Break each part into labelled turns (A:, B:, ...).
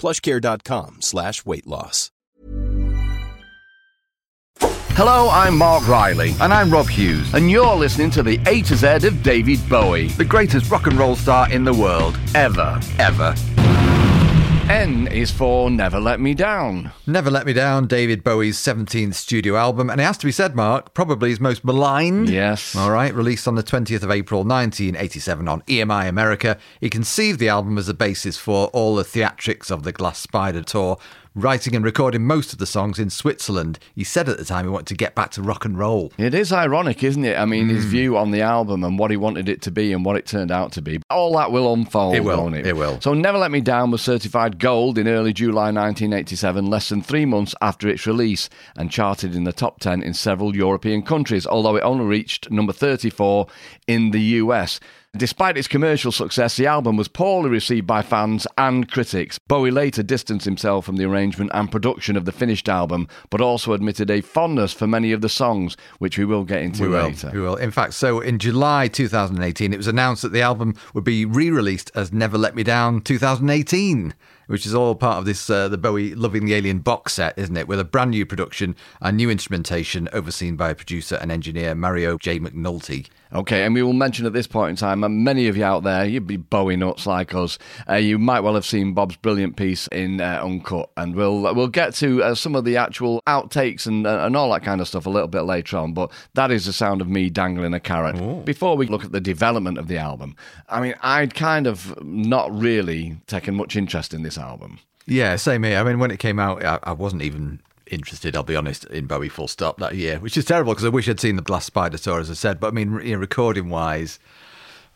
A: plushcare.com slash weight loss.
B: Hello, I'm Mark Riley.
C: And I'm Rob Hughes.
B: And you're listening to the A to Z of David Bowie.
C: The greatest rock and roll star in the world.
B: Ever.
C: Ever.
B: N is for Never Let Me Down.
C: Never Let Me Down, David Bowie's 17th studio album. And it has to be said, Mark, probably his most maligned.
B: Yes.
C: All right, released on the 20th of April 1987 on EMI America. He conceived the album as a basis for all the theatrics of the Glass Spider tour, writing and recording most of the songs in Switzerland. He said at the time he wanted to get back to rock and roll.
B: It is ironic, isn't it? I mean,
C: Hmm.
B: his view on the album and what he wanted it to be and what it turned out to be. All that will unfold,
C: It will,
B: won't it?
C: it will.
B: So, Never Let Me Down was certified gold in early July 1987, less than three months after its release, and charted in the top 10 in several European countries, although it only reached number 34 in the US. Despite its commercial success, the album was poorly received by fans and critics. Bowie later distanced himself from the arrangement and production of the finished album, but also admitted a fondness for many of the songs, which we will get into
C: We will.
B: later.
C: We will. In fact, so in July 2018, it was announced that the album would be re-released as Never Let Me Down 2018, which is all part of this uh, the Bowie Loving the Alien box set, isn't it? With a brand new production and new instrumentation overseen by producer and engineer Mario J. McNulty.
B: Okay, and we will mention at this point in time, and many of you out there, you'd be Bowie nuts like us. Uh, you might well have seen Bob's brilliant piece in uh, Uncut, and we'll we'll get to uh, some of the actual outtakes and uh, and all that kind of stuff a little bit later on. But that is the sound of me dangling a carrot. Before we look at the development of the album, I mean, I'd kind of not really taken much interest in this album.
C: Yeah, same here. I mean, when it came out, I, I wasn't even interested, I'll be honest, in Bowie full stop that year, which is terrible because I wish I'd seen the Glass Spider tour, as I said. But I mean, recording wise,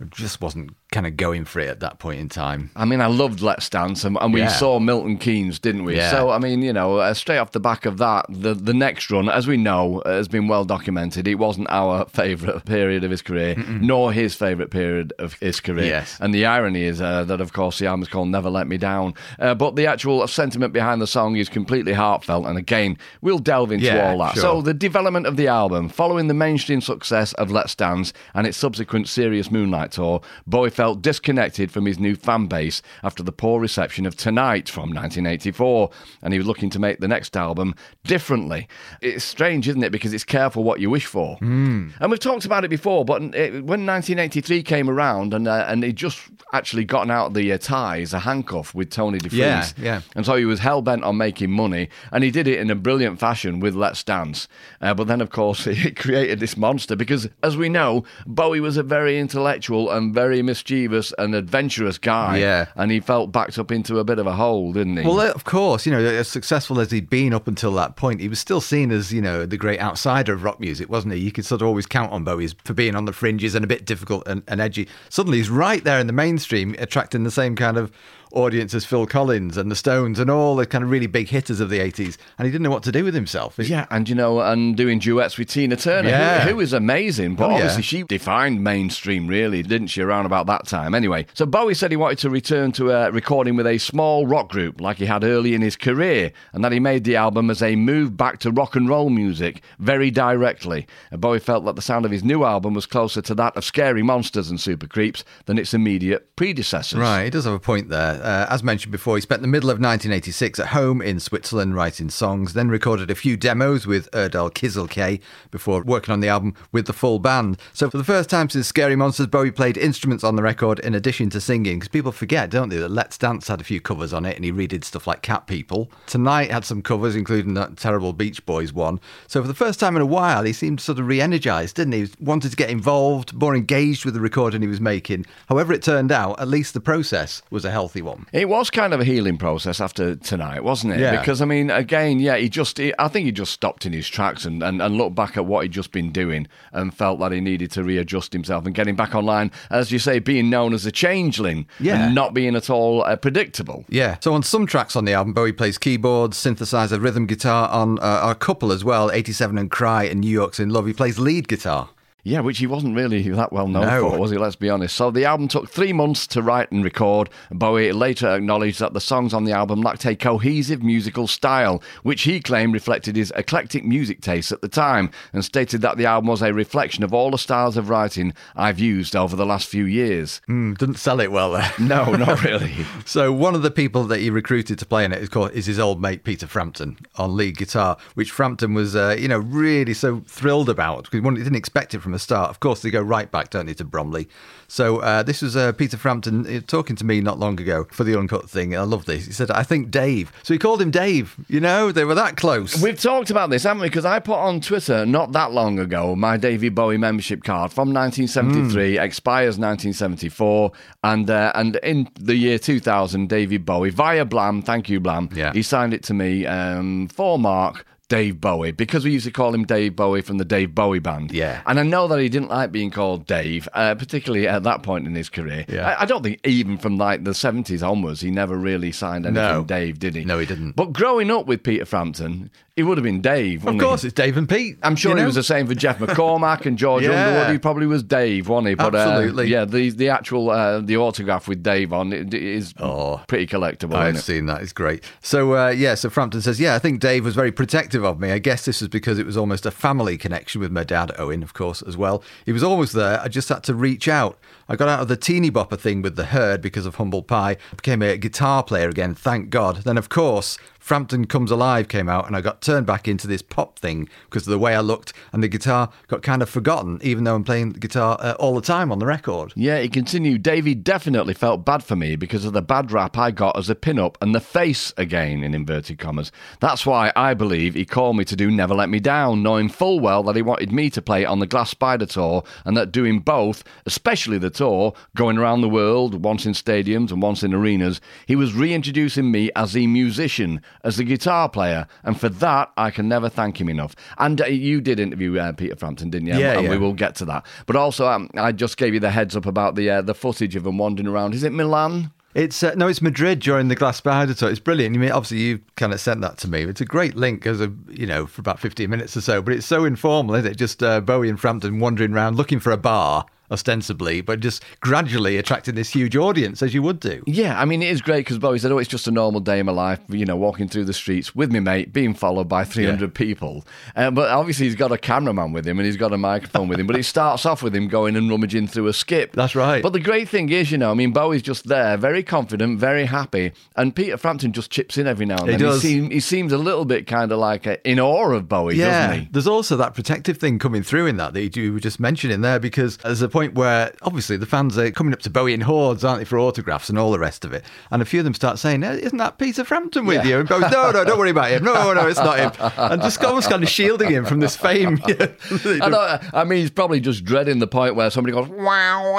C: I just wasn't kind of going for it at that point in time.
B: I mean, I loved Let's Dance, and, and we
C: Yeah.
B: saw Milton Keynes, didn't we?
C: Yeah.
B: So, I mean, you know, uh, straight off the back of that, the the next run, as we know, uh, has been well documented. It wasn't our favourite period of his career, nor his favourite period of his career.
C: Yes.
B: And the irony is uh, that, of course, the album is called Never Let Me Down. Uh, but the actual sentiment behind the song is completely heartfelt. And again, we'll delve into
C: Yeah,
B: all that.
C: sure.
B: So, the development of the album, following the mainstream success of Let's Dance and its subsequent Serious Moonlight tour, Bowie felt disconnected from his new fan base after the poor reception of Tonight from 1984, and he was looking to make the next album differently. It's strange, isn't it? Because it's careful what you wish for.
C: Hmm.
B: And we've talked about it before, but it, when 1983 came around and uh, and he just actually gotten out the uh, ties, a handcuff with Tony DeFries.
C: Yeah, yeah.
B: And so he was hell bent on making money, and he did it in a brilliant fashion with Let's Dance. Uh, but then, of course, it created this monster because, as we know, Bowie was a very intellectual and very mischievous and adventurous guy.
C: Yeah.
B: And he felt backed up into a bit of a hole, didn't he?
C: Well, of course, you know, as successful as he'd been up until that point, he was still seen as, you know, the great outsider of rock music, wasn't he? You could sort of always count on Bowie for being on the fringes and a bit difficult and, and edgy. Suddenly he's right there in the mainstream, attracting the same kind of audience as Phil Collins and the Stones and all the kind of really big hitters of the 80s. And he didn't know what to do with himself.
B: Yeah, and you know, and doing duets with Tina Turner, yeah. who-
C: Yeah.
B: who, is amazing. But
C: Oh, yeah.
B: obviously, she defined mainstream, really, didn't she, around about that time? Anyway, so Bowie said he wanted to return to uh, recording with a small rock group like he had early in his career, and that he made the album as a move back to rock and roll music very directly. And Bowie felt that the sound of his new album was closer to that of Scary Monsters and Super Creeps than its immediate predecessors.
C: Right, he does have a point there. Uh, as mentioned before, he spent the middle of 1986 at home in Switzerland writing songs, then recorded a few demos with Erdal Kizilcay before working on the album with the full band. So, for the first time since Scary Monsters, Bowie played instruments on the record in addition to singing, because people forget, don't they, that Let's Dance had a few covers on it and he redid stuff like Cat People. Tonight had some covers, including that terrible Beach Boys one. So, for the first time in a while, he seemed sort of re energized, didn't he? He wanted to get involved, more engaged with the recording he was making. However, it turned out, at least the process was a healthy one.
B: It was kind of a healing process after tonight, wasn't it?
C: Yeah.
B: Because, I mean, again, yeah, he just, he, I think he just stopped in his tracks and, and, and looked back at what he'd just been doing and felt that he needed to readjust himself and getting back online, as you say, being known as a changeling
C: Yeah.
B: and not being at all uh, predictable.
C: Yeah. So on some tracks on the album, Bowie plays keyboards, synthesizer, rhythm guitar. On uh, a couple as well, 87 and Cry and New York's in Love, he plays lead guitar.
B: Yeah, which he wasn't really that well known
C: No.
B: for, was he? Let's be honest. So the album took three months to write and record. Bowie later acknowledged that the songs on the album lacked a cohesive musical style, which he claimed reflected his eclectic music tastes at the time, and stated that the album was a reflection of all the styles of writing I've used over the last few years.
C: Mm, didn't sell it well there.
B: No, not really.
C: So one of the people that he recruited to play in it is called is his old mate Peter Frampton on lead guitar, which Frampton was, uh, you know, really so thrilled about because he didn't expect it from the start. Of course, they go right back, don't they, to Bromley. So uh, this was uh, Peter Frampton uh, talking to me not long ago for the uncut thing. I love this. He said, "I think Dave." So he called him Dave. You know, they were that close.
B: We've talked about this, haven't we? Because I put on Twitter not that long ago my David Bowie membership card from 1973 expires 1974, and uh, and in the year 2000, David Bowie via Blam, thank you Blam,
C: Yeah.
B: he signed it to me um, for Mark. Dave Bowie, because we used to call him Dave Bowie from the Dave Bowie band.
C: Yeah.
B: And I know that he didn't like being called Dave, uh, particularly at that point in his career.
C: Yeah.
B: I, I don't think even from like the 70s onwards, he never really signed anything
C: No.
B: Dave, did he?
C: No, he didn't.
B: But growing up with Peter Frampton, he would have been Dave.
C: of
B: wouldn't he?
C: course, it's Dave and Pete.
B: I'm sure
C: you
B: he
C: know?
B: was the same for Jeff McCormack and George
C: Yeah.
B: Underwood. He probably was Dave, wasn't he? But, uh,
C: Absolutely.
B: yeah, the the actual uh, the autograph with Dave on it is
C: Oh.
B: pretty collectible.
C: I've
B: isn't it?
C: seen that. It's great. So, uh, yeah, so Frampton says, Yeah, I think Dave was very protective of me. I guess this was because it was almost a family connection with my dad, Owen, of course, as well. He was always there. I just had to reach out. I got out of the teeny bopper thing with the herd because of Humble Pie. Became a guitar player again, thank God. Then, of course, Frampton Comes Alive came out and I got turned back into this pop thing because of the way I looked and the guitar got kind of forgotten, even though I'm playing the guitar uh, all the time on the record.
B: Yeah, he continued. Davey definitely felt bad for me because of the bad rap I got as a pin-up and the face again in inverted commas. That's why I believe he called me to do Never Let Me Down, knowing full well that he wanted me to play on the Glass Spider tour and that doing both, especially the tour, going around the world, once in stadiums and once in arenas, he was reintroducing me as a musician, as a guitar player, and for that I can never thank him enough. And uh, you did interview uh, Peter Frampton, didn't you?
C: Yeah,
B: and we
C: yeah.
B: will get to that. But also, um, I just gave you the heads up about the uh, the footage of him wandering around. Is it Milan?
C: It's uh, no, it's Madrid during the Glass Spider tour. It's brilliant. You mean obviously you kind of sent that to me. It's a great link as a you know for about fifteen minutes or so, but it's so informal, isn't it? Just uh, Bowie and Frampton wandering around looking for a bar ostensibly, but just gradually attracting this huge audience as you would do.
B: Yeah, I mean, it is great because Bowie said, oh, it's just a normal day in my life, you know, walking through the streets with me mate, being followed by 300 people. Uh, but obviously, he's got a cameraman with him and he's got a microphone with him. But it starts off with him going and rummaging through a skip.
C: That's right.
B: But the great thing is, you know, I mean, Bowie's just there, very confident, very happy. And Peter Frampton just chips in every now and
C: He
B: then.
C: does.
B: He, seem, he seems a little bit kind of like uh, in awe of Bowie, doesn't he?
C: There's also that protective thing coming through in that that you were just mentioning there because there's a point where obviously the fans are coming up to Bowie in hordes, aren't they, for autographs and all the rest of it. And a few of them start saying, "Eh, Isn't that Peter Frampton with
B: Yeah.
C: you? And Bowie's, No, no, don't worry about him. No, no, it's not him. And just almost kind of shielding him from this fame.
B: I, know, I mean, he's probably just dreading the point where somebody goes, wow,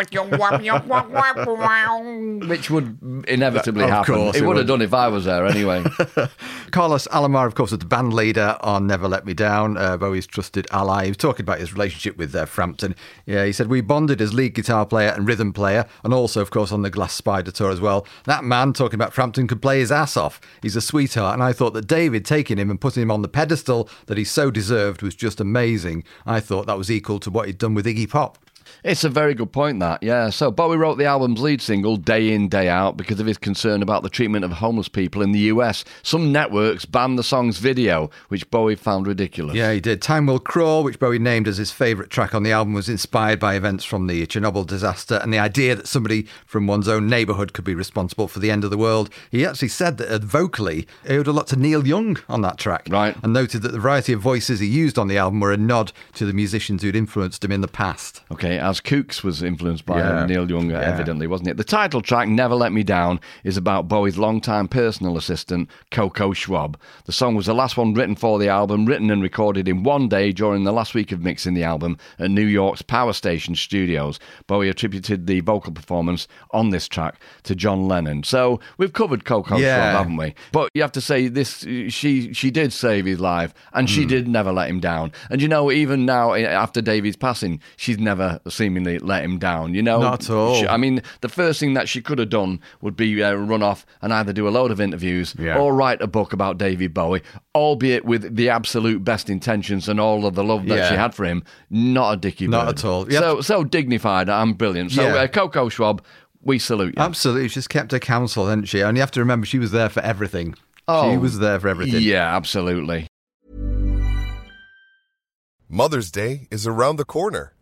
B: which would inevitably
C: Of
B: happen.
C: course
B: it
C: it
B: would have done if I was there anyway.
C: Carlos Alomar, of course, was the band leader on Never Let Me Down, uh, Bowie's trusted ally. He was talking about his relationship with uh, Frampton. Yeah, he said, We bonded as lead guitar player and rhythm player, and also, of course, on the Glass Spider tour as well. That man, talking about Frampton, could play his ass off. He's a sweetheart, and I thought that David taking him and putting him on the pedestal that he so deserved was just amazing. I thought that was equal to what he'd done with Iggy Pop.
B: It's a very good point, that, yeah. So Bowie wrote the album's lead single day in, day out because of his concern about the treatment of homeless people in the US. Some networks banned the song's video, which Bowie found ridiculous.
C: Yeah, he did. Time Will Crawl, which Bowie named as his favourite track on the album, was inspired by events from the Chernobyl disaster and the idea that somebody from one's own neighbourhood could be responsible for the end of the world. He actually said that vocally, he owed a lot to Neil Young on that track.
B: Right.
C: And noted that the variety of voices he used on the album were a nod to the musicians who'd influenced him in the past.
B: Okay, as Kooks was influenced by
C: Yeah.
B: Neil Young,
C: Yeah.
B: evidently, wasn't it? The title track, Never Let Me Down, is about Bowie's longtime personal assistant, Coco Schwab. The song was the last one written for the album, written and recorded in one day during the last week of mixing the album at New York's Power Station Studios. Bowie attributed the vocal performance on this track to John Lennon. So we've covered Coco
C: Yeah.
B: Schwab, haven't we? But you have to say this: she she did save his life, and
C: Hmm.
B: she did never let him down. And you know, even now eh, after Davy's passing, she's never seemingly let him down. You know,
C: Not at all.
B: She- I mean, the first thing that she could have done would be uh, run off and either do a load of interviews
C: Yeah.
B: or write a book about David Bowie, albeit with the absolute best intentions and all of the love that
C: Yeah.
B: she had for him. Not a dicky
C: Not
B: bird.
C: at all. You have
B: So so dignified and brilliant. So
C: Yeah.
B: uh, Coco Schwab, we salute you.
C: Absolutely. She's kept her counsel, hasn't she? And you have to remember she was there for everything. She
B: Oh,
C: was there for everything.
B: Yeah, absolutely.
D: Mother's Day is around the corner.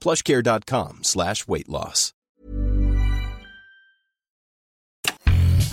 A: plushcare.com slash weight loss.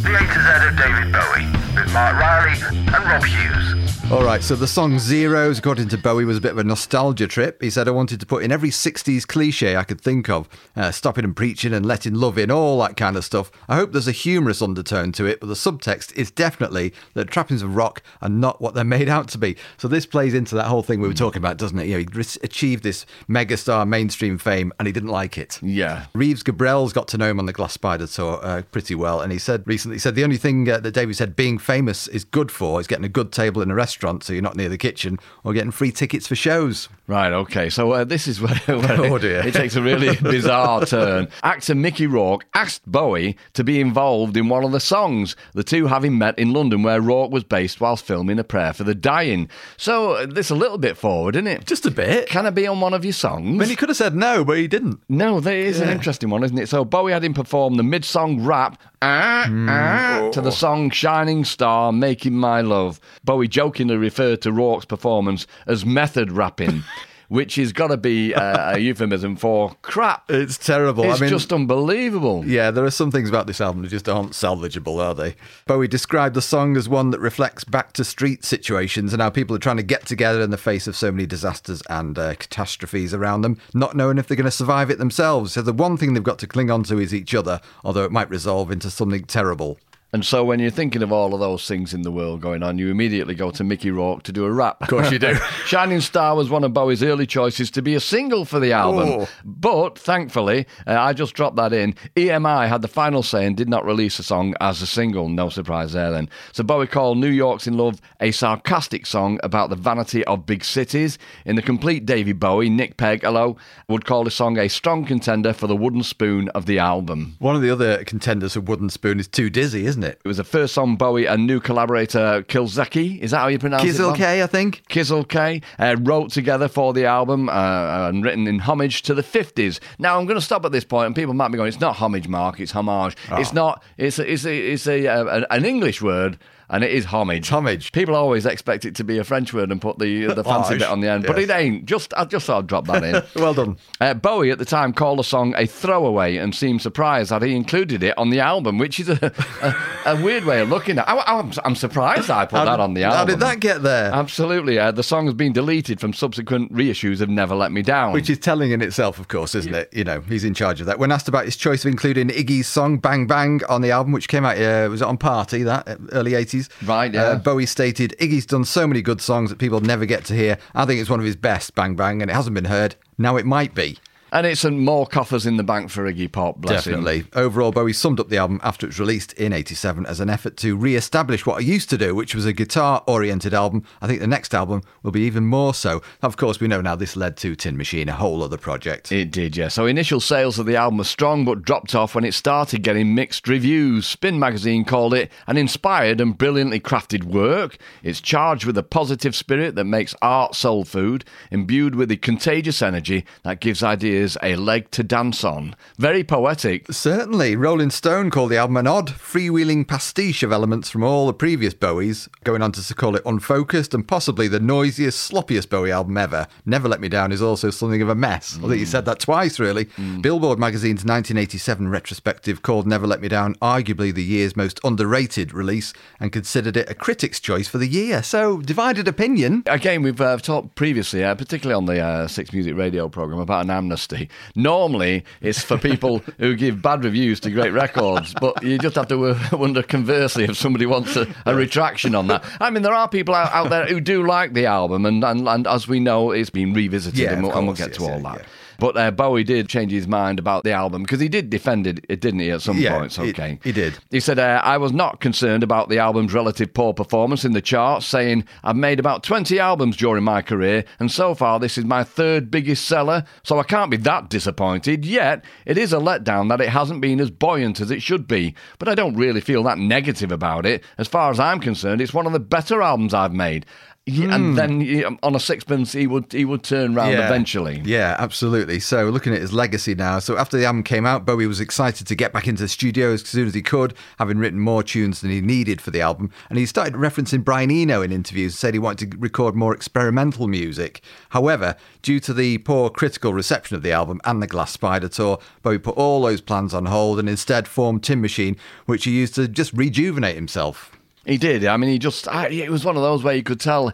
E: The A to Z of David Bowie with Mark Riley and Rob Hughes.
C: All right, so the song Zeros, according to Bowie, was a bit of a nostalgia trip. He said, I wanted to put in every 60s cliche I could think of, uh, stopping and preaching and letting love in, all that kind of stuff. I hope there's a humorous undertone to it, but the subtext is definitely that trappings of rock are not what they're made out to be. So this plays into that whole thing we were talking about, doesn't it? You know, he achieved this megastar mainstream fame and he didn't like it.
B: Yeah.
C: Reeves Gabrels got to know him on the Glass Spider tour uh, pretty well, and he said recently, he said the only thing uh, that David said being famous is good for is getting a good table in a restaurant, so you're not near the kitchen, or getting free tickets for shows.
B: Right, okay. So uh, this is where, where
C: Oh,
B: it, takes a really bizarre turn. Actor Mickey Rourke asked Bowie to be involved in one of the songs, the two having met in London where Rourke was based whilst filming A Prayer for the Dying. So uh, this a little bit forward, isn't it?
C: Just a bit.
B: Can I be on one of your songs?
C: I mean, he could have said no, but he didn't.
B: No, that is an interesting one, isn't it? So Bowie had him perform the mid-song rap ah, ah, to the song "Shining Star, Making My Love." Bowie jokingly referred to Rourke's performance as method rapping, which has got to be uh, a euphemism for crap.
C: It's terrible.
B: It's
C: I mean,
B: just unbelievable.
C: Yeah, there are some things about this album that just aren't salvageable, are they? Bowie described the song as one that reflects back to street situations and how people are trying to get together in the face of so many disasters and uh, catastrophes around them, not knowing if they're going to survive it themselves. So the one thing they've got to cling on to is each other, although it might resolve into something terrible.
B: And so when you're thinking of all of those things in the world going on, you immediately go to Mickey Rourke to do a rap. Of
C: course you do.
B: Shining Star was one of Bowie's early choices to be a single for the album.
C: Oh.
B: But thankfully, uh, I just dropped that in. EMI had the final say and did not release the song as a single. No surprise there then. So Bowie called New York's in Love a sarcastic song about the vanity of big cities. In the complete David Bowie, Nick Pegg, hello, would call the song a strong contender for the wooden spoon of the album.
C: One of the other contenders for Wooden Spoon is Too Dizzy, isn't it?
B: It was the first song Bowie and new collaborator Kilzeki, is that how you pronounce it?
C: Kizzle? K, I think.
B: Kizzle K uh, wrote together for the album uh, and written in homage to the 50s. Now, I'm going to stop at this point, and people might be going, it's not homage, Mark, it's homage.
C: Oh.
B: It's not, it's, a, it's, a, it's a, uh, an English word. And it is homage.
C: Homage.
B: People always expect it to be a French word and put the the fancy
C: Homage,
B: bit on the end, but
C: yes.
B: it ain't. Just I just thought I'd drop that in.
C: Well done.
B: Uh, Bowie at the time called the song a throwaway and seemed surprised that he included it on the album, which is a, a, a weird way of looking at. I, am I'm surprised I put
C: How
B: that on the album.
C: How did that get there?
B: Absolutely. Uh, the song has been deleted from subsequent reissues of Never Let Me Down.
C: Which is telling in itself, of course, isn't it? You know, he's in charge of that. When asked about his choice of including Iggy's song "Bang Bang" on the album, which came out, uh, was it on Party that early early eighties?
B: Right, yeah.
C: Uh, Bowie stated, "Iggy's done so many good songs that people never get to hear. I think it's one of his best, Bang Bang, and it hasn't been heard. Now it might be."
B: And it's some more coffers in the bank for Iggy Pop, bless him.
C: Definitely. Overall, Bowie summed up the album after it was released in 87 as an effort to re establish what I used to do, which was a guitar oriented album. I think the next album will be even more so. Of course, we know now this led to Tin Machine, a whole other project.
B: It did, yeah. So initial sales of the album were strong but dropped off when it started getting mixed reviews. Spin magazine called it an inspired and brilliantly crafted work. It's charged with a positive spirit that makes art soul food, imbued with the contagious energy that gives ideas a leg to dance on. Very poetic.
C: Certainly. Rolling Stone called the album an odd, freewheeling pastiche of elements from all the previous Bowies, going on to call it unfocused and possibly the noisiest, sloppiest Bowie album ever. Never Let Me Down is also something of a mess. I think you said that twice, really. Billboard magazine's 1987 retrospective called Never Let Me Down arguably the year's most underrated release and considered it a critic's choice for the year. So, divided opinion.
B: Again, we've uh, talked previously, uh, particularly on the uh, Six Music Radio program, about an amnesty. Normally, it's for people who give bad reviews to great records, but you just have to wonder conversely if somebody wants a, a retraction on that. I mean, there are people out, out there who do like the album, and, and, and as we know, it's been revisited,
C: Yeah,
B: and, we'll,
C: of
B: and we'll
C: course,
B: get to all
C: yeah,
B: that.
C: yeah.
B: But uh, Bowie did change his mind about the album because he did defend it, it, didn't he, at some
C: Yeah,
B: points?
C: he-
B: Okay.
C: he did.
B: He said, uh, I was not concerned about the album's relative poor performance in the charts, saying, I've made about 20 albums during my career, and so far this is my third biggest seller, so I can't be that disappointed. Yet, it is a letdown that it hasn't been as buoyant as it should be, but I don't really feel that negative about it. As far as I'm concerned, it's one of the better albums I've made. And hmm. then he- um, on a sixpence, he would he would turn round eventually.
C: Yeah, absolutely. So looking at his legacy now. So after the album came out, Bowie was excited to get back into the studio as soon as he could, having written more tunes than he needed for the album. And he started referencing Brian Eno in interviews, said he wanted to record more experimental music. However, due to the poor critical reception of the album and the Glass Spider tour, Bowie put all those plans on hold and instead formed Tin Machine, which he used to just rejuvenate himself.
B: He did. I mean, he just, I, it was one of those where you could tell,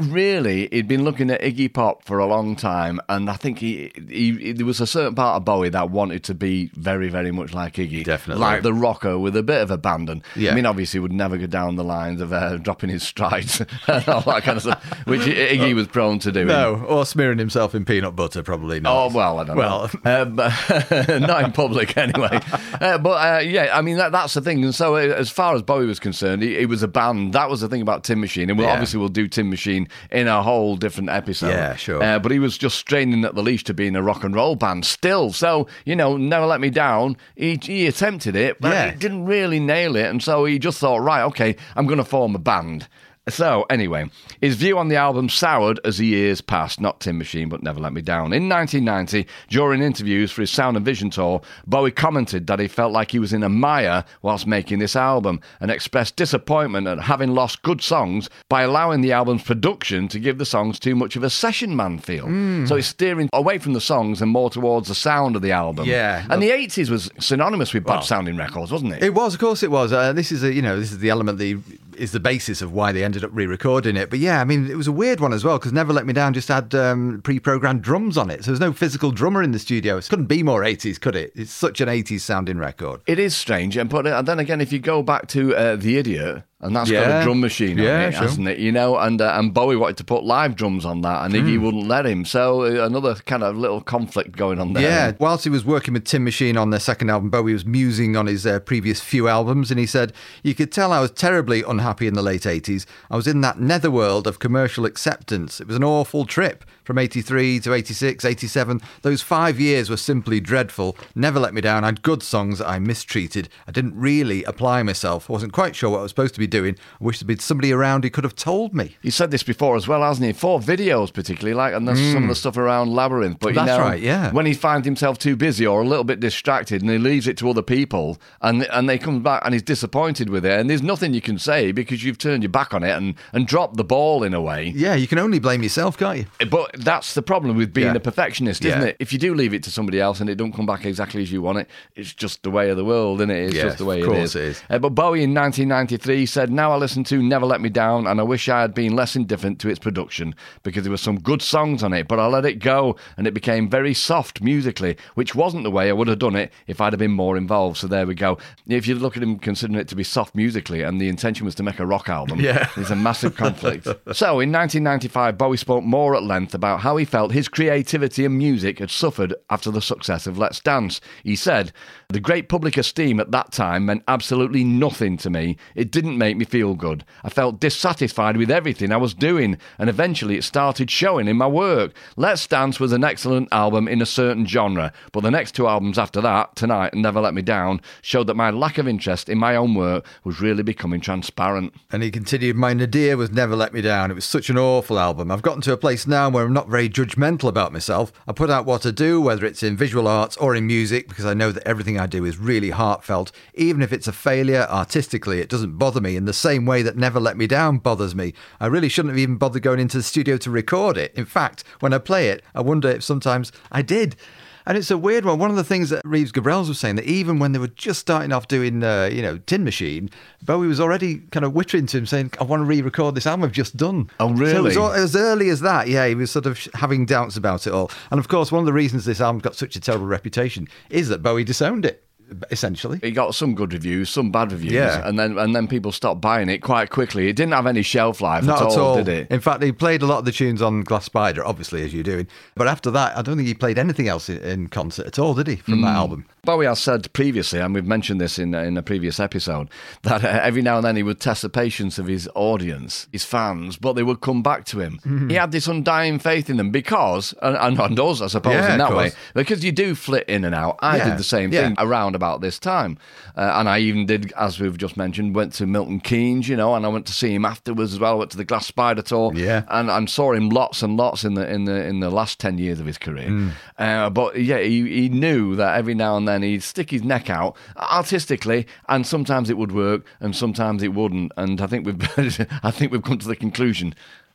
B: really, he'd been looking at Iggy Pop for a long time. And I think he, he, there was a certain part of Bowie that wanted to be very, very much like Iggy.
C: Definitely.
B: Like the rocker with a bit of abandon.
C: Yeah.
B: I mean, obviously, would never go down the lines of uh, dropping his strides and all that kind of stuff, which Iggy was prone to doing.
C: No, or smearing himself in peanut butter, probably not.
B: Oh well, I don't
C: Well,
B: know. Um, not in public anyway. Uh, but uh, yeah, I mean that, that's the thing. And so, uh, as far as Bowie was concerned, he, he was a band. That was the thing about Tin Machine, and we'll
C: Yeah.
B: obviously we'll do Tin Machine in a whole different episode.
C: Yeah, sure.
B: Uh, but he was just straining at the leash to be in a rock and roll band still. So you know, never let me down. He, he attempted it, but
C: Yeah.
B: he didn't really nail it, and so he just thought, right, okay, I'm going to form a band. So, anyway, his view on the album soured as the years passed, not Tin Machine, but Never Let Me Down. In 1990, during interviews for his Sound and Vision tour, Bowie commented that he felt like he was in a mire whilst making this album and expressed disappointment at having lost good songs by allowing the album's production to give the songs too much of a session man feel. So he's steering away from the songs and more towards the sound of the album.
C: Yeah.
B: And the 80s was synonymous with bad sounding records, wasn't it?
C: It was, of course, it was. Uh, this is a, you know, this is the element that is the basis of why they ended up re-recording it. But yeah, I mean, it was a weird one as well because Never Let Me Down just had um, pre-programmed drums on it, so there's no physical drummer in the studio. It couldn't be more 80s, could it? It's such an 80s sounding record.
B: It is strange, and but and then again, if you go back to uh, the Idiot, and that's got a drum machine on
C: Yeah,
B: it,
C: sure.
B: hasn't it? You know, and uh, and Bowie wanted to put live drums on that, and Iggy wouldn't let him. So uh, another kind of little conflict going on there.
C: Yeah, whilst he was working with Tin Machine on their second album, Bowie was musing on his uh, previous few albums, and he said, "You could tell I was terribly unhappy in the late '80s. I was in that netherworld of commercial acceptance. It was an awful trip." From 83 to 86, 87, those five years were simply dreadful. Never let me down. I had good songs that I mistreated. I didn't really apply myself. I wasn't quite sure what I was supposed to be doing. I wish there'd been somebody around who could have told me.
B: He said this before as well, hasn't he? For videos, particularly, like, and there's some of the stuff around Labyrinth. But you
C: Mm. That's
B: know,
C: right, yeah.
B: when he finds himself too busy or a little bit distracted, and he leaves it to other people, and and they come back and he's disappointed with it, and there's nothing you can say because you've turned your back on it and and dropped the ball in a way.
C: Yeah, you can only blame yourself, can't you?
B: But that's the problem with being
C: Yeah.
B: a perfectionist, isn't
C: Yeah.
B: it? If you do leave it to somebody else and it don't come back exactly as you want it, it's just the way of the world, isn't it? It's
C: Yes,
B: just the way
C: of course
B: is.
C: it is.
B: Uh, but Bowie in 1993 said, Now I listen to Never Let Me Down, and I wish I had been less indifferent to its production because there were some good songs on it, but I let it go and it became very soft musically, which wasn't the way I would have done it if I'd have been more involved. So there we go. If you look at him considering it to be soft musically and the intention was to make a rock album,
C: Yeah.
B: there's a massive conflict. so in 1995, Bowie spoke more at length about how he felt his creativity and music had suffered after the success of Let's Dance. He said, The great public esteem at that time meant absolutely nothing to me. It didn't make me feel good. I felt dissatisfied with everything I was doing, and eventually it started showing in my work. Let's Dance was an excellent album in a certain genre, but the next two albums after that, Tonight and Never Let Me Down, showed that my lack of interest in my own work was really becoming transparent.
C: And he continued, My Nadir was never let me down. It was such an awful album. I've gotten to a place now where I'm not very judgmental about myself. I put out what I do, whether it's in visual arts or in music, because I know that everything I do is really heartfelt. Even if it's a failure artistically, it doesn't bother me in the same way that Never Let Me Down bothers me. I really shouldn't have even bothered going into the studio to record it. In fact, when I play it, I wonder if sometimes I did. And it's a weird one. One of the things that Reeves Gabrels was saying that even when they were just starting off doing, uh, you know, Tin Machine, Bowie was already kind of whittering to him, saying, "I want to re-record this album I've just done."
B: Oh,
C: So it was
B: really?
C: all, as early as that, yeah, he was sort of having doubts about it all. And of course, one of the reasons this album got such a terrible reputation is that Bowie disowned it, essentially.
B: It got some good reviews, some bad reviews,
C: Yeah.
B: and then and then people stopped buying it quite quickly. It didn't have any shelf life
C: Not
B: at, all, did it?
C: In fact, he played a lot of the tunes on Glass Spider, obviously, as you're doing. But after that, I don't think he played anything else in, in concert at all, did he, from
B: Hmm.
C: that album?
B: Bowie has said previously, and we've mentioned this in in a previous episode, that uh, every now and then he would test the patience of his audience, his fans, but they would come back to him.
C: Mm-hmm.
B: He had this undying faith in them because, and, and, and us, I suppose,
C: Yeah,
B: in that way, because you do flit in and out. I
C: Yeah,
B: did the same
C: yeah.
B: thing around about this time, uh, and I even did, as we've just mentioned, went to Milton Keynes, you know, and I went to see him afterwards as well. I went to the Glass Spider tour,
C: Yeah.
B: and, and saw him lots and lots in the in the in the last ten years of his career.
C: Mm.
B: Uh, but yeah, he, he knew that every now and then he'd stick his neck out artistically, and sometimes it would work, and sometimes it wouldn't. And I think we've I think we've come to the conclusion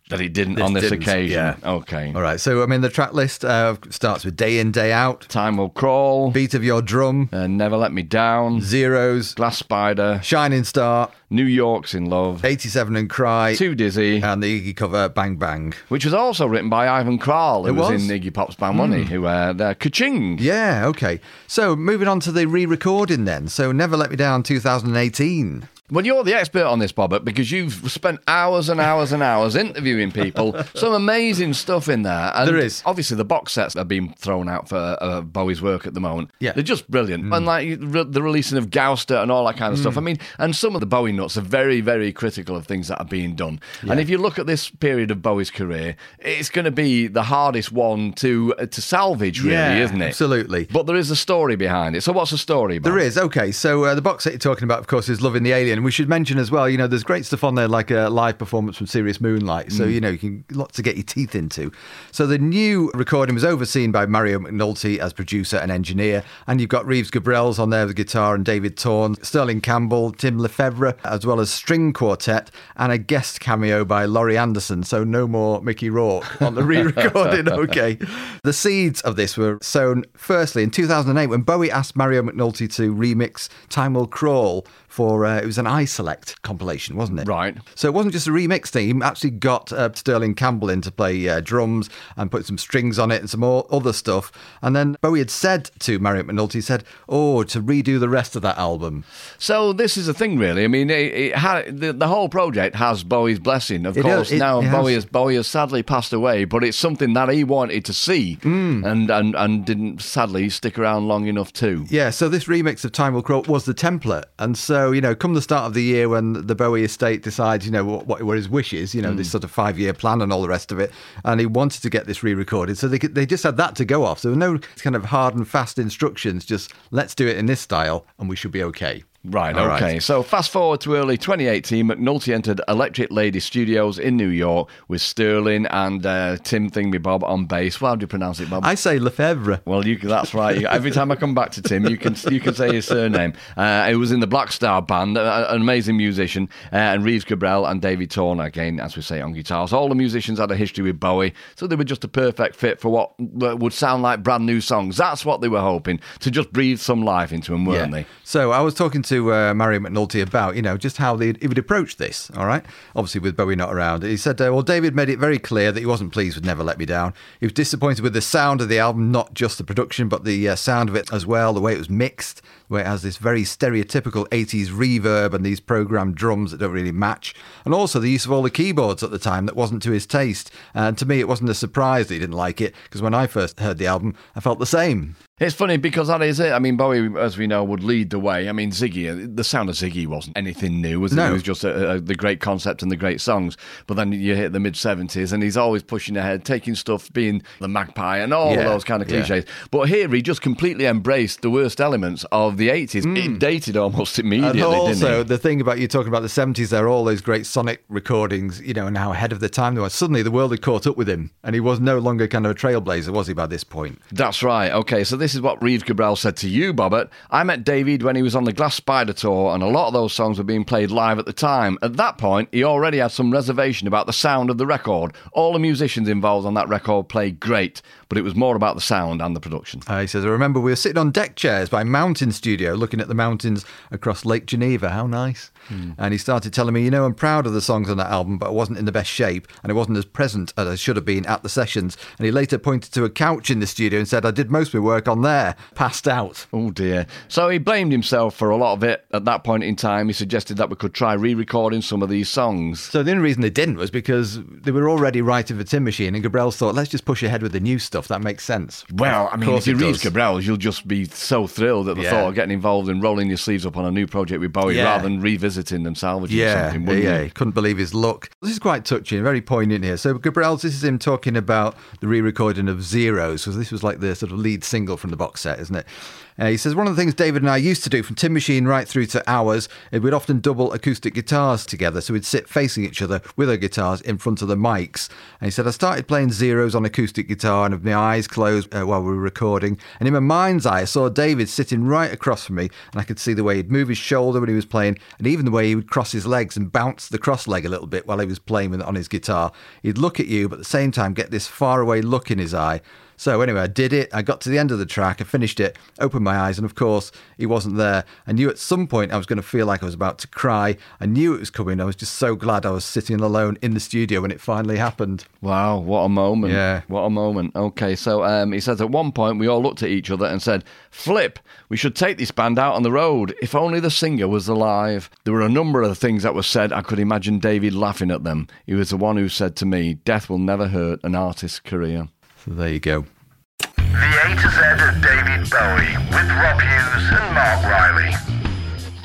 B: that he didn't
C: This
B: on this
C: didn't,
B: occasion.
C: yeah.
B: Okay.
C: All right, so I mean, the track list uh, starts with Day In, Day Out,
B: Time will crawl.
C: Beat of Your Drum,
B: uh, never let me down.
C: Zeros,
B: Glass Spider.
C: Shining Star,
B: New York's in love.
C: 87 and Cry,
B: Too dizzy.
C: and the Iggy cover Bang Bang.
B: which was also written by Ivan Kral, who was,
C: was?
B: In Iggy Pop's band, he? Who uh, they're Kaching.
C: Yeah, okay. So moving on to the re-recording then. So Never Let Me Down 2018.
B: Well, you're the expert on this, Bobbert, because you've spent hours and hours and hours interviewing people. Some amazing stuff in there. And
C: There is.
B: Obviously, the box sets that are being thrown out for uh, Bowie's work at the moment.
C: Yeah. Mm.
B: They're just brilliant. And like re- the releasing of Gouster and all that kind of stuff. I mean, and some of the Bowie nuts are very, very critical of things that are being done. And if you look at this period of Bowie's career, it's going to be the hardest one to uh, to salvage, really,
C: Yeah,
B: isn't it?
C: absolutely.
B: But there is a story behind it. So, what's the story? Bob?
C: There is, okay. So uh, the box set you're talking about, of course, is Loving the Alien. And we should mention as well, you know, there's great stuff on there like a live performance from Serious Moonlight. So, you know, you can lots to get your teeth into. So the new recording was overseen by Mario McNulty as producer and engineer. And you've got Reeves Gabrels on there with guitar and David Torn, Sterling Campbell, Tim Lefebvre, as well as string quartet and a guest cameo by Laurie Anderson. So no more Mickey Rourke on the re-recording, okay. The seeds of this were sown firstly in 2008 when Bowie asked Mario McNulty to remix Time Will Crawl for uh, it was an iSelect compilation, wasn't it?
B: Right.
C: So it wasn't just a remix thing. He actually got uh, Sterling Campbell in to play uh, drums and put some strings on it and some more other stuff. And then Bowie had said to Mario McNulty, he said, "Oh, to redo the rest of that album."
B: So this is the thing, really. I mean, it, it ha- the, the whole project has Bowie's blessing. Of
C: It
B: course, now
C: it has.
B: Bowie has Bowie has sadly passed away, but it's something that he wanted to see,
C: Mm.
B: and, and and didn't sadly stick around long enough to.
C: Yeah, so this remix of Time Will Crawl was the template. And so, you know, come the start of the year when the Bowie estate decides, you know, what, what were his wishes, you know, this hmm. sort of five year plan and all the rest of it. And he wanted to get this re recorded. So they, could, they just had that to go off. So there were no kind of hard and fast instructions, just let's do it in this style and we should be okay.
B: Right,
C: All
B: okay. So fast forward to early 2018, McNulty entered Electric Lady Studios in New York with Sterling and uh, Tim Thingby Bob on bass. Well, how do you pronounce it, Bob?
C: I say Lefebvre.
B: Well, you, that's right. Every time I come back to Tim, you can you can say his surname. Uh, he was in the Black Star Band, an amazing musician, uh, and Reeves Gabrel and David Torn, again, as we say, on guitars. All the musicians had a history with Bowie, so they were just a perfect fit for what would sound like brand new songs. That's what they were hoping, to just breathe some life into them, weren't they?
C: So I was talking to uh, Mario McNulty about, you know, just how he would approach this. All right, obviously with Bowie not around. He said, uh, well, David made it very clear that he wasn't pleased with Never Let Me Down. He was disappointed with the sound of the album, not just the production, but the uh, sound of it as well, the way it was mixed, where it has this very stereotypical 80s reverb and these programmed drums that don't really match, and also the use of all the keyboards at the time that wasn't to his taste. And to me, it wasn't a surprise that he didn't like it because when I first heard the album, I felt the same.
B: It's funny because that is it. I mean, Bowie, as we know, would lead the way. I mean, Ziggy, uh, the sound of Ziggy wasn't anything new, was it?
C: No.
B: It was just a, a, the great concept and the great songs. But then you hit the mid 70s and he's always pushing ahead, taking stuff, being the magpie and all
C: Yeah,
B: of those kind of
C: yeah.
B: cliches. But here he just completely embraced the worst elements of the 80s. It dated almost immediately,
C: And
B: didn't
C: also, the thing about you talking about the 70s, there are all those great sonic recordings, you know, and how ahead of the time they were. Suddenly the world had caught up with him, and he was no longer kind of a trailblazer, was he, by this point?
B: That's right. Okay, so this is what Reeves Gabrel said to you, Bobbert. I met David when he was on the Glass Spider tour, and a lot of those songs were being played live at the time. At that point, he already had some reservation about the sound of the record. All the musicians involved on that record played great, but it was more about the sound and the production.
C: Uh, he says, I remember we were sitting on deck chairs by Mountain Studio looking at the mountains across Lake Geneva. How nice. Hmm. And he started telling me, you know, I'm proud of the songs on that album, but I wasn't in the best shape and I wasn't as present as I should have been at the sessions. And he later pointed to a couch in the studio and said, I did most of my work on there, passed out.
B: Oh dear. So he blamed himself for a lot of it at that point in time. He suggested that we could try re recording some of these songs.
C: So the only reason they didn't was because they were already writing for Tin Machine, and Gabriel thought, let's just push ahead with the new stuff. That makes sense.
B: Well, I mean, if you read
C: does.
B: Gabrels, you'll just be so thrilled at the
C: Yeah.
B: thought of getting involved and rolling your sleeves up on a new project with Bowie
C: Yeah.
B: rather than revisiting them, salvaging
C: Yeah,
B: something, wouldn't
C: yeah,
B: you?
C: he couldn't believe his luck. This is quite touching, very poignant here. So Gabrels, this is him talking about the re-recording of Zeros, because this was like the sort of lead single from the box set, isn't it? Uh, he says one of the things David and I used to do from Tin Machine right through to ours, we'd often double acoustic guitars together, so we'd sit facing each other with our guitars in front of the mics. And he said I started playing Zeros on acoustic guitar and with my eyes closed uh, while we were recording, and in my mind's eye I saw David sitting right across from me, and I could see the way he'd move his shoulder when he was playing, and even the way he would cross his legs and bounce the cross leg a little bit while he was playing with it on his guitar. He'd look at you, but at the same time get this faraway look in his eye. So anyway, I did it. I got to the end of the track. I finished it, opened my eyes, and of course, he wasn't there. I knew at some point I was going to feel like I was about to cry. I knew it was coming. I was just so glad I was sitting alone in the studio when it finally happened.
B: Wow, what a moment.
C: Yeah.
B: What a moment. Okay, so um, he says at one point we all looked at each other and said, Flip, we should take this band out on the road. If only the singer was alive. There were a number of things that were said. I could imagine David laughing at them. He was the one who said to me, Death will never hurt an artist's career.
C: So there you go.
E: The A to Z of David Bowie with Rob Hughes and Mark Riley.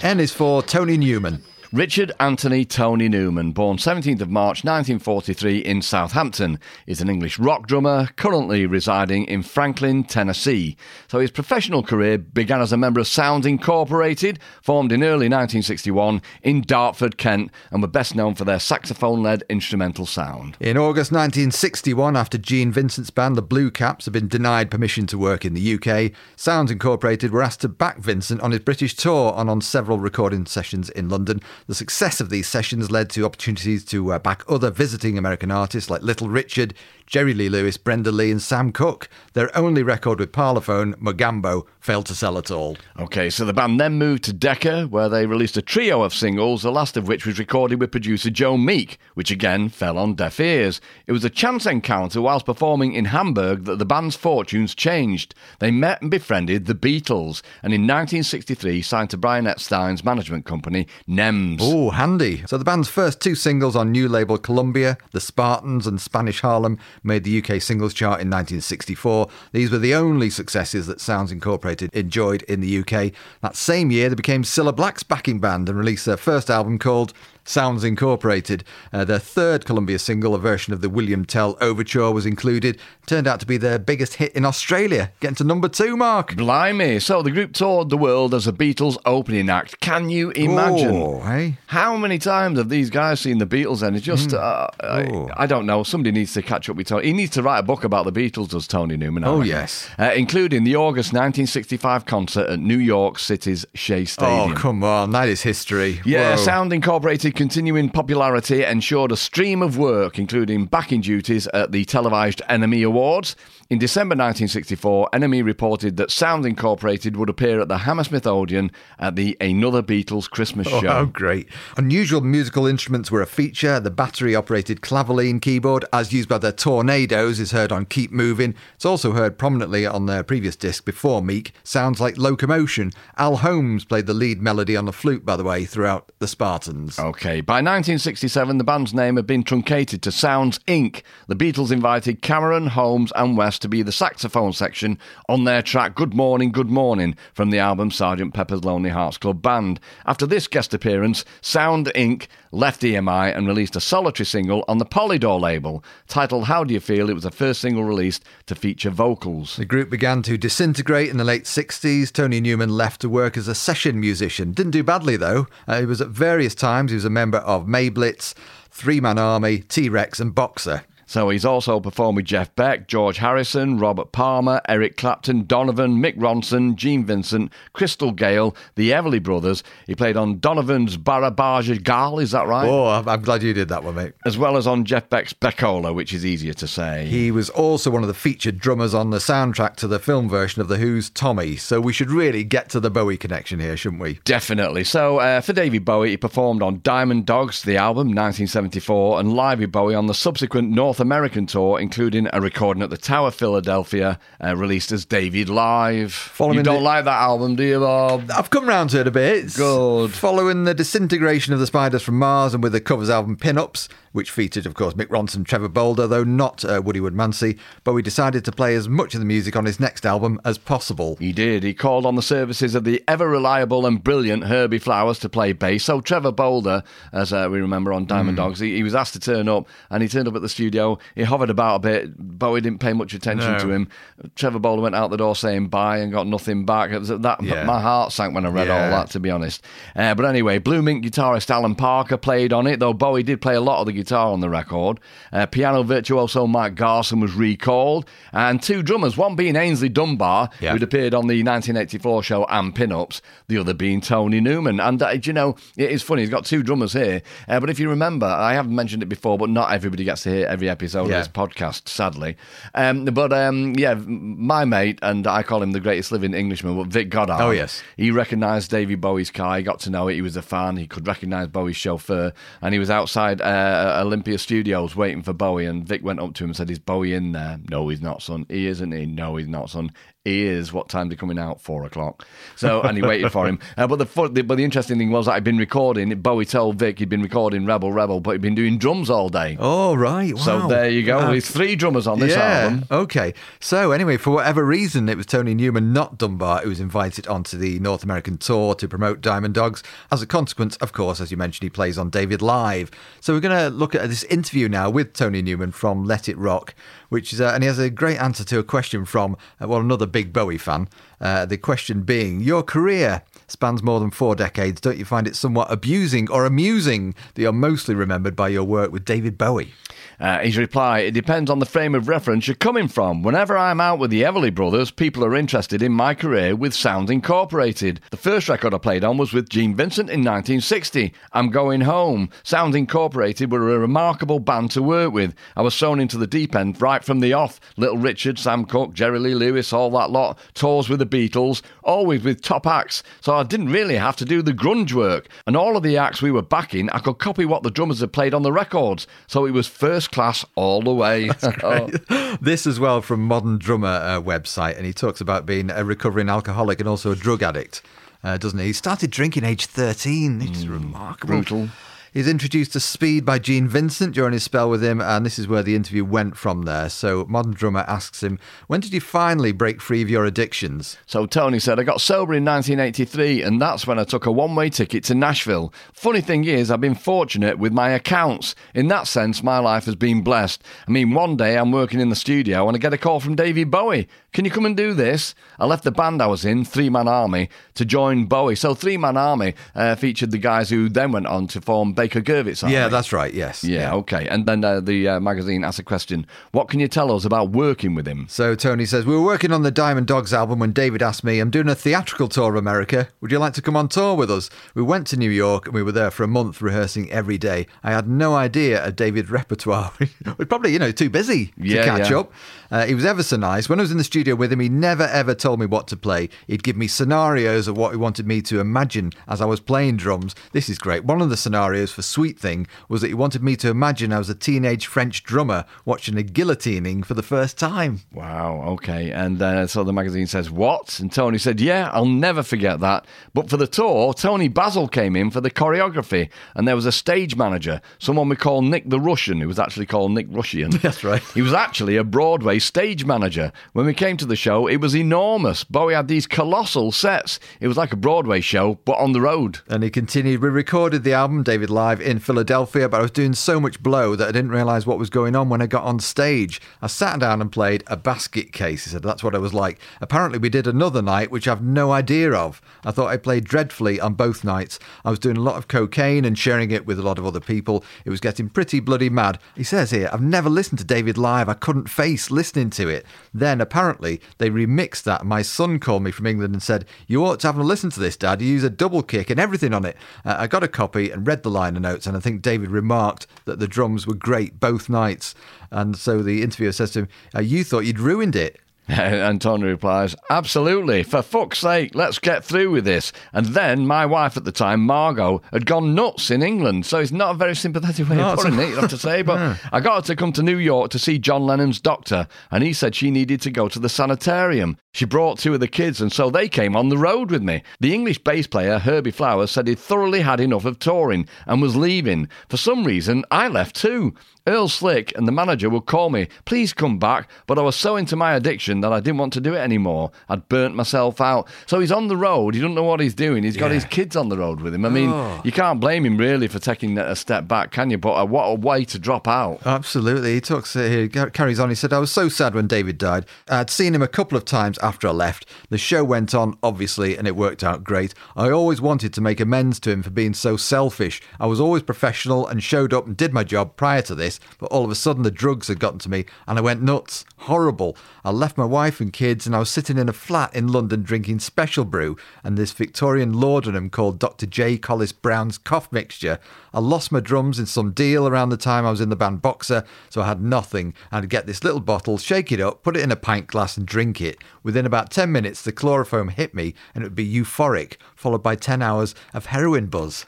C: N is for Tony Newman.
B: Richard Anthony Tony Newman, born 17th of March 1943 in Southampton, is an English rock drummer currently residing in Franklin, Tennessee. So his professional career began as a member of Sounds Incorporated, formed in early 1961 in Dartford, Kent, and were best known for their saxophone-led instrumental sound.
C: In August 1961, after Gene Vincent's band, the Blue Caps, had been denied permission to work in the UK, Sounds Incorporated were asked to back Vincent on his British tour and on several recording sessions in London. The success of these sessions led to opportunities to uh, back other visiting American artists like Little Richard, Jerry Lee Lewis, Brenda Lee, and Sam Cooke. Their only record with Parlophone, Mogambo, failed to sell at all.
B: Okay, so the band then moved to Decca, where they released a trio of singles, the last of which was recorded with producer Joe Meek, which again fell on deaf ears. It was a chance encounter whilst performing in Hamburg that the band's fortunes changed. They met and befriended the Beatles, and in 1963 signed to Brian Epstein's management company, NEMS.
C: Oh, handy. So the band's first two singles on new label Columbia, The Spartans and Spanish Harlem, made the UK singles chart in 1964. These were the only successes that Sounds Incorporated enjoyed in the UK. That same year, they became Cilla Black's backing band and released their first album called Sounds Incorporated. Uh, their third Columbia single, a version of the William Tell Overture, was included. Turned out to be their biggest hit in Australia, getting to number two mark.
B: Blimey. So the group toured the world as a Beatles opening act. Can you imagine?
C: Oh, hey?
B: How many times have these guys seen the Beatles? And it's just, uh,
C: Oh.
B: I, I don't know. Somebody needs to catch up with Tony. He needs to write a book about the Beatles, does Tony Newman?
C: Oh, yes.
B: Uh, including the August 1965 concert at New York City's Shea Stadium.
C: Oh, come on. That is history.
B: Yeah,
C: Whoa.
B: Sound Incorporated continuing popularity ensured a stream of work, including backing duties at the televised NME Awards. In December 1964, NME reported that Sound Incorporated would appear at the Hammersmith Odeon at the Another Beatles Christmas
C: Oh,
B: show.
C: Oh, great. Unusual musical instruments were a feature. The battery operated clavioline keyboard, as used by the Tornados, is heard on Keep Moving. It's also heard prominently on their previous disc before Meek. Sounds like Locomotion. Al Holmes played the lead melody on the flute, by the way, throughout The Spartans.
B: Okay, by 1967, the band's name had been truncated to Sounds Inc. The Beatles invited Cameron, Holmes, and West to be the saxophone section on their track Good Morning, Good Morning from the album Sgt. Pepper's Lonely Hearts Club Band. After this guest appearance, Sound Inc. left EMI and released a solitary single on the Polydor label. Titled How Do You Feel? It was the first single released to feature vocals.
C: The group began to disintegrate in the late 60s. Tony Newman left to work as a session musician. Didn't do badly, though. Uh, he was at various times, he was a member of May Blitz, Three Man Army, T Rex, and Boxer.
B: So he's also performed with Jeff Beck, George Harrison, Robert Palmer, Eric Clapton, Donovan, Mick Ronson, Gene Vincent, Crystal Gayle, the Everly Brothers. He played on Donovan's Barabajagal, is that right?
C: Oh, I'm glad you did that one, mate.
B: As well as on Jeff Beck's Beck-Ola, which is easier to say.
C: He was also one of the featured drummers on the soundtrack to the film version of The Who's Tommy. So we should really get to the Bowie connection here, shouldn't we?
B: Definitely. So, uh, for David Bowie, he performed on Diamond Dogs, the album, 1974, and live with Bowie on the subsequent North American tour, including a recording at the Tower, Philadelphia, uh, released as David Live.
C: Following
B: you don't
C: the-
B: like that album, do you, Bob?
C: I've come round to it a bit.
B: Good.
C: Following the disintegration of the Spiders from Mars and with the covers album Pin-Ups, which featured, of course, Mick Ronson, Trevor Bolder, though not uh, Woody Woodmansey, Bowie decided to play as much of the music on his next album as possible.
B: He did. He called on the services of the ever reliable and brilliant Herbie Flowers to play bass. So Trevor Bolder, as uh, we remember on Diamond Dogs, he, he was asked to turn up, and he turned up at the studio. He hovered about a bit. Bowie didn't pay much attention
C: No.
B: to him. Trevor Bolder went out the door saying bye and got nothing back. Was that
C: Yeah.
B: my heart sank when I read all that, to be honest. Uh, but anyway, Blue Mink guitarist Alan Parker played on it, though Bowie did play a lot of the guitar on the record. Uh, piano virtuoso Mike Garson was recalled, and two drummers, one being Aynsley Dunbar,
C: Yeah.
B: who'd appeared on the 1980 Floor Show and Pin-Ups, the other being Tony Newman. And, uh, do you know, it is funny, he's got two drummers here. Uh, but if you remember, I haven't mentioned it before, but not everybody gets to hear every episode
C: Yeah.
B: of this podcast, sadly. Um, but um, yeah, my mate, and I call him the greatest living Englishman, but Vic Godard.
C: Oh, yes.
B: He recognised Davy Bowie's car. He got to know it. He was a fan. He could recognise Bowie's chauffeur. And he was outside uh, Olympic Studios waiting for Bowie. And Vic went up to him and said, Is Bowie in there? No, he's not, son. He isn't he? No, he's not, son. He is. What time's he coming out? Four o'clock. So, and he waited for him. Uh, but the, but the interesting thing was that I'd been recording. Bowie told Vic he'd been recording Rebel Rebel, but he'd been doing drums all day.
C: Oh, right.
B: So there you go. There's three drummers on this
C: yeah.
B: album.
C: Okay. So anyway, for whatever reason, it was Tony Newman, not Dunbar, who was invited onto the North American tour to promote Diamond Dogs. As a consequence, of course, as you mentioned, he plays on David Live. So we're going to look at this interview now with Tony Newman from Let It Rock, which is, uh, and he has a great answer to a question from uh, well another big Bowie fan. Uh, the question being, your career spans more than four decades. Don't you find it somewhat abusing or amusing that you're mostly remembered by your work with David Bowie?
B: Uh, his reply, it depends on the frame of reference you're coming from. Whenever I'm out with the Everly Brothers, people are interested in my career with Sounds Incorporated. The first record I played on was with Gene Vincent in 1960. I'm Going Home. Sounds Incorporated were a remarkable band to work with. I was thrown into the deep end right from the off. Little Richard, Sam Cooke, Jerry Lee Lewis, all that lot. Tours with the Beatles, always with top acts. So I didn't really have to do the grunge work. And all of the acts we were backing, I could copy what the drummers had played on the records. So it was first class all the way.
C: this as well from Modern Drummer uh, website, and he talks about being a recovering alcoholic and also a drug addict, uh, doesn't he? He started drinking age 13. It's remarkable.
B: brutal.
C: He's introduced to Speed by Gene Vincent during his spell with him, and this is where the interview went from there. So, Modern Drummer asks him, When did you finally break free of your addictions?
B: So Tony said, I got sober in 1983, and that's when I took a one way ticket to Nashville. Funny thing is, I've been fortunate with my accounts. In that sense, my life has been blessed. I mean, one day I'm working in the studio and I get a call from Davey Bowie. Can you come and do this? I left the band I was in, Three Man Army, to join Bowie. So Three Man Army uh, featured the guys who then went on to form Baker Gurvitz Army.
C: Yeah, that's right, yes.
B: Yeah, okay. And then uh, the uh, magazine asked a question What can you tell us about working with him?
C: So Tony says, We were working on the Diamond Dogs album when David asked me, I'm doing a theatrical tour of America. Would you like to come on tour with us? We went to New York and we were there for a month rehearsing every day. I had no idea of David's repertoire. we're probably, you know, too busy to catch
B: yeah.
C: up. Uh, he was ever so nice. When I was in the studio with him, he never ever told me what to play. He'd give me scenarios of what he wanted me to imagine as I was playing drums. This is great. One of the scenarios for Sweet Thing was that he wanted me to imagine I was a teenage French drummer watching a guillotining for the first time.
B: Wow, okay. And uh, so the magazine says, What? And Tony said, Yeah, I'll never forget that. But for the tour, Toni Basil came in for the choreography, and there was a stage manager, someone we call Nick the Russian, who was actually called Nick Russian.
C: That's right.
B: He was actually a Broadway stage manager. When we came to the show, it was enormous. Bowie had these colossal sets. It was like a Broadway show, but on the road.
C: And he continued, We recorded the album, David Live, in Philadelphia, but I was doing so much blow that I didn't realise what was going on when I got on stage. I sat down and played a basket case. He said, That's what I was like. Apparently, we did another night, which I've no idea of. I thought I played dreadfully on both nights. I was doing a lot of cocaine and sharing it with a lot of other people. It was getting pretty bloody mad. He says here, I've never listened to David Live. I couldn't face listening to it. Then, apparently, they remixed that. My son called me from England and said, You ought to have a listen to this, Dad. You use a double kick and everything on it. Uh, I got a copy and read the liner notes, and I think David remarked that the drums were great both nights. And so the interviewer says to him, uh, You thought you'd ruined it.
B: And Tony replies, Absolutely. For fuck's sake, let's get through with this. And then my wife at the time, Margot, had gone nuts in England. So it's not a very sympathetic way of putting it, you have to say. But I got her to come to New York to see John Lennon's doctor. And he said she needed to go to the sanitarium. She brought two of the kids, and so they came on the road with me. The English bass player, Herbie Flowers, said he'd thoroughly had enough of touring and was leaving. For some reason, I left too. Earl Slick and the manager would call me, please come back, but I was so into my addiction that I didn't want to do it anymore. I'd burnt myself out. So he's on the road, he doesn't know what he's doing. He's got his kids on the road with him. I mean, you can't blame him really for taking a step back, can you? But uh, what a way to drop out.
C: Absolutely. He talks uh, here, carries on. He said, I was so sad when David died. I'd seen him a couple of times after I left. The show went on, obviously, and it worked out great. I always wanted to make amends to him for being so selfish. I was always professional and showed up and did my job prior to this, but all of a sudden the drugs had gotten to me and I went nuts. Horrible. I left my wife and kids and I was sitting in a flat in London drinking special brew and this Victorian laudanum called Dr. J. Collis Browne's cough mixture. I lost my drums in some deal around the time I was in the band Boxer, so I had nothing. I'd get this little bottle, shake it up, put it in a pint glass, and drink it. Within about 10 minutes, the chloroform hit me, and it would be euphoric, followed by 10 hours of heroin buzz.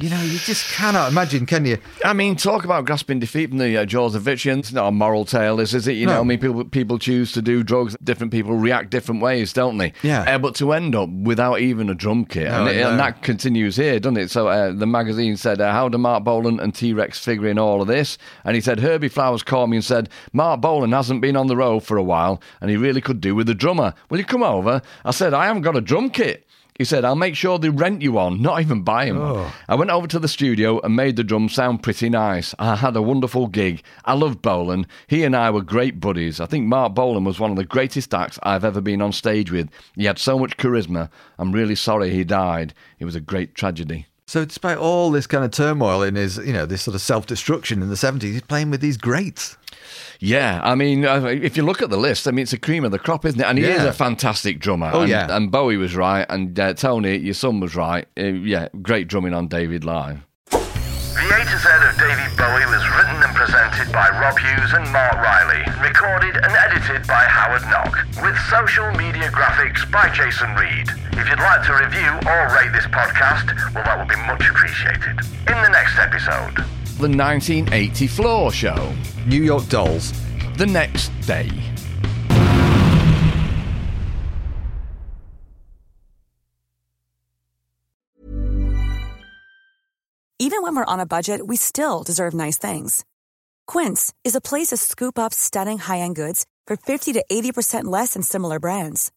C: You know, you just cannot imagine, can you?
B: I mean, talk about grasping defeat from the uh, jaws of victory. It's not a moral tale, this is it? You
C: No.
B: know, I mean, people people choose to do drugs. Different people react different ways, don't they?
C: Yeah.
B: Uh, but to end up without even a drum kit,
C: No,
B: and, it-
C: no.
B: and that continues here, doesn't it? So uh, the magazine said, uh, "How do Marc Bolan and T Rex figure in all of this?" And he said, "Herbie Flowers called me and said Marc Bolan hasn't been on the road for a while, and he really could do with a drummer. Will you come over?" I said, "I haven't got a drum kit." He said, I'll make sure they rent you one, not even buy him one. Oh. I went over to the studio and made the drums sound pretty nice. I had a wonderful gig. I loved Bolan. He and I were great buddies. I think Marc Bolan was one of the greatest acts I've ever been on stage with. He had so much charisma. I'm really sorry he died. It was a great tragedy.
C: So, despite all this kind of turmoil in his, you know, this sort of self destruction in the 70s, he's playing with these greats.
B: Yeah, I mean, uh, if you look at the list, I mean, it's a cream of the crop, isn't it? And he is a fantastic drummer.
C: Oh,
B: and,
C: yeah.
B: And Bowie was right, and uh, Tony, your son, was right. Uh, yeah, great drumming on David Live.
E: The A to Z of David Bowie was written and presented by Rob Hughes and Mark Riley, recorded and edited by Howard Knock, with social media graphics by Jason Reed. If you'd like to review or rate this podcast, well, that would be much appreciated. In the next episode.
B: The 1980 Floor Show.
C: New York Dolls.
B: The next day.
F: Even when we're on a budget, we still deserve nice things. Quince is a place to scoop up stunning high-end goods for 50 to 80% less than similar brands.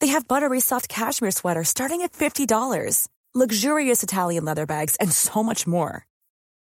F: They have buttery soft cashmere sweaters starting at $50, luxurious Italian leather bags, and so much more.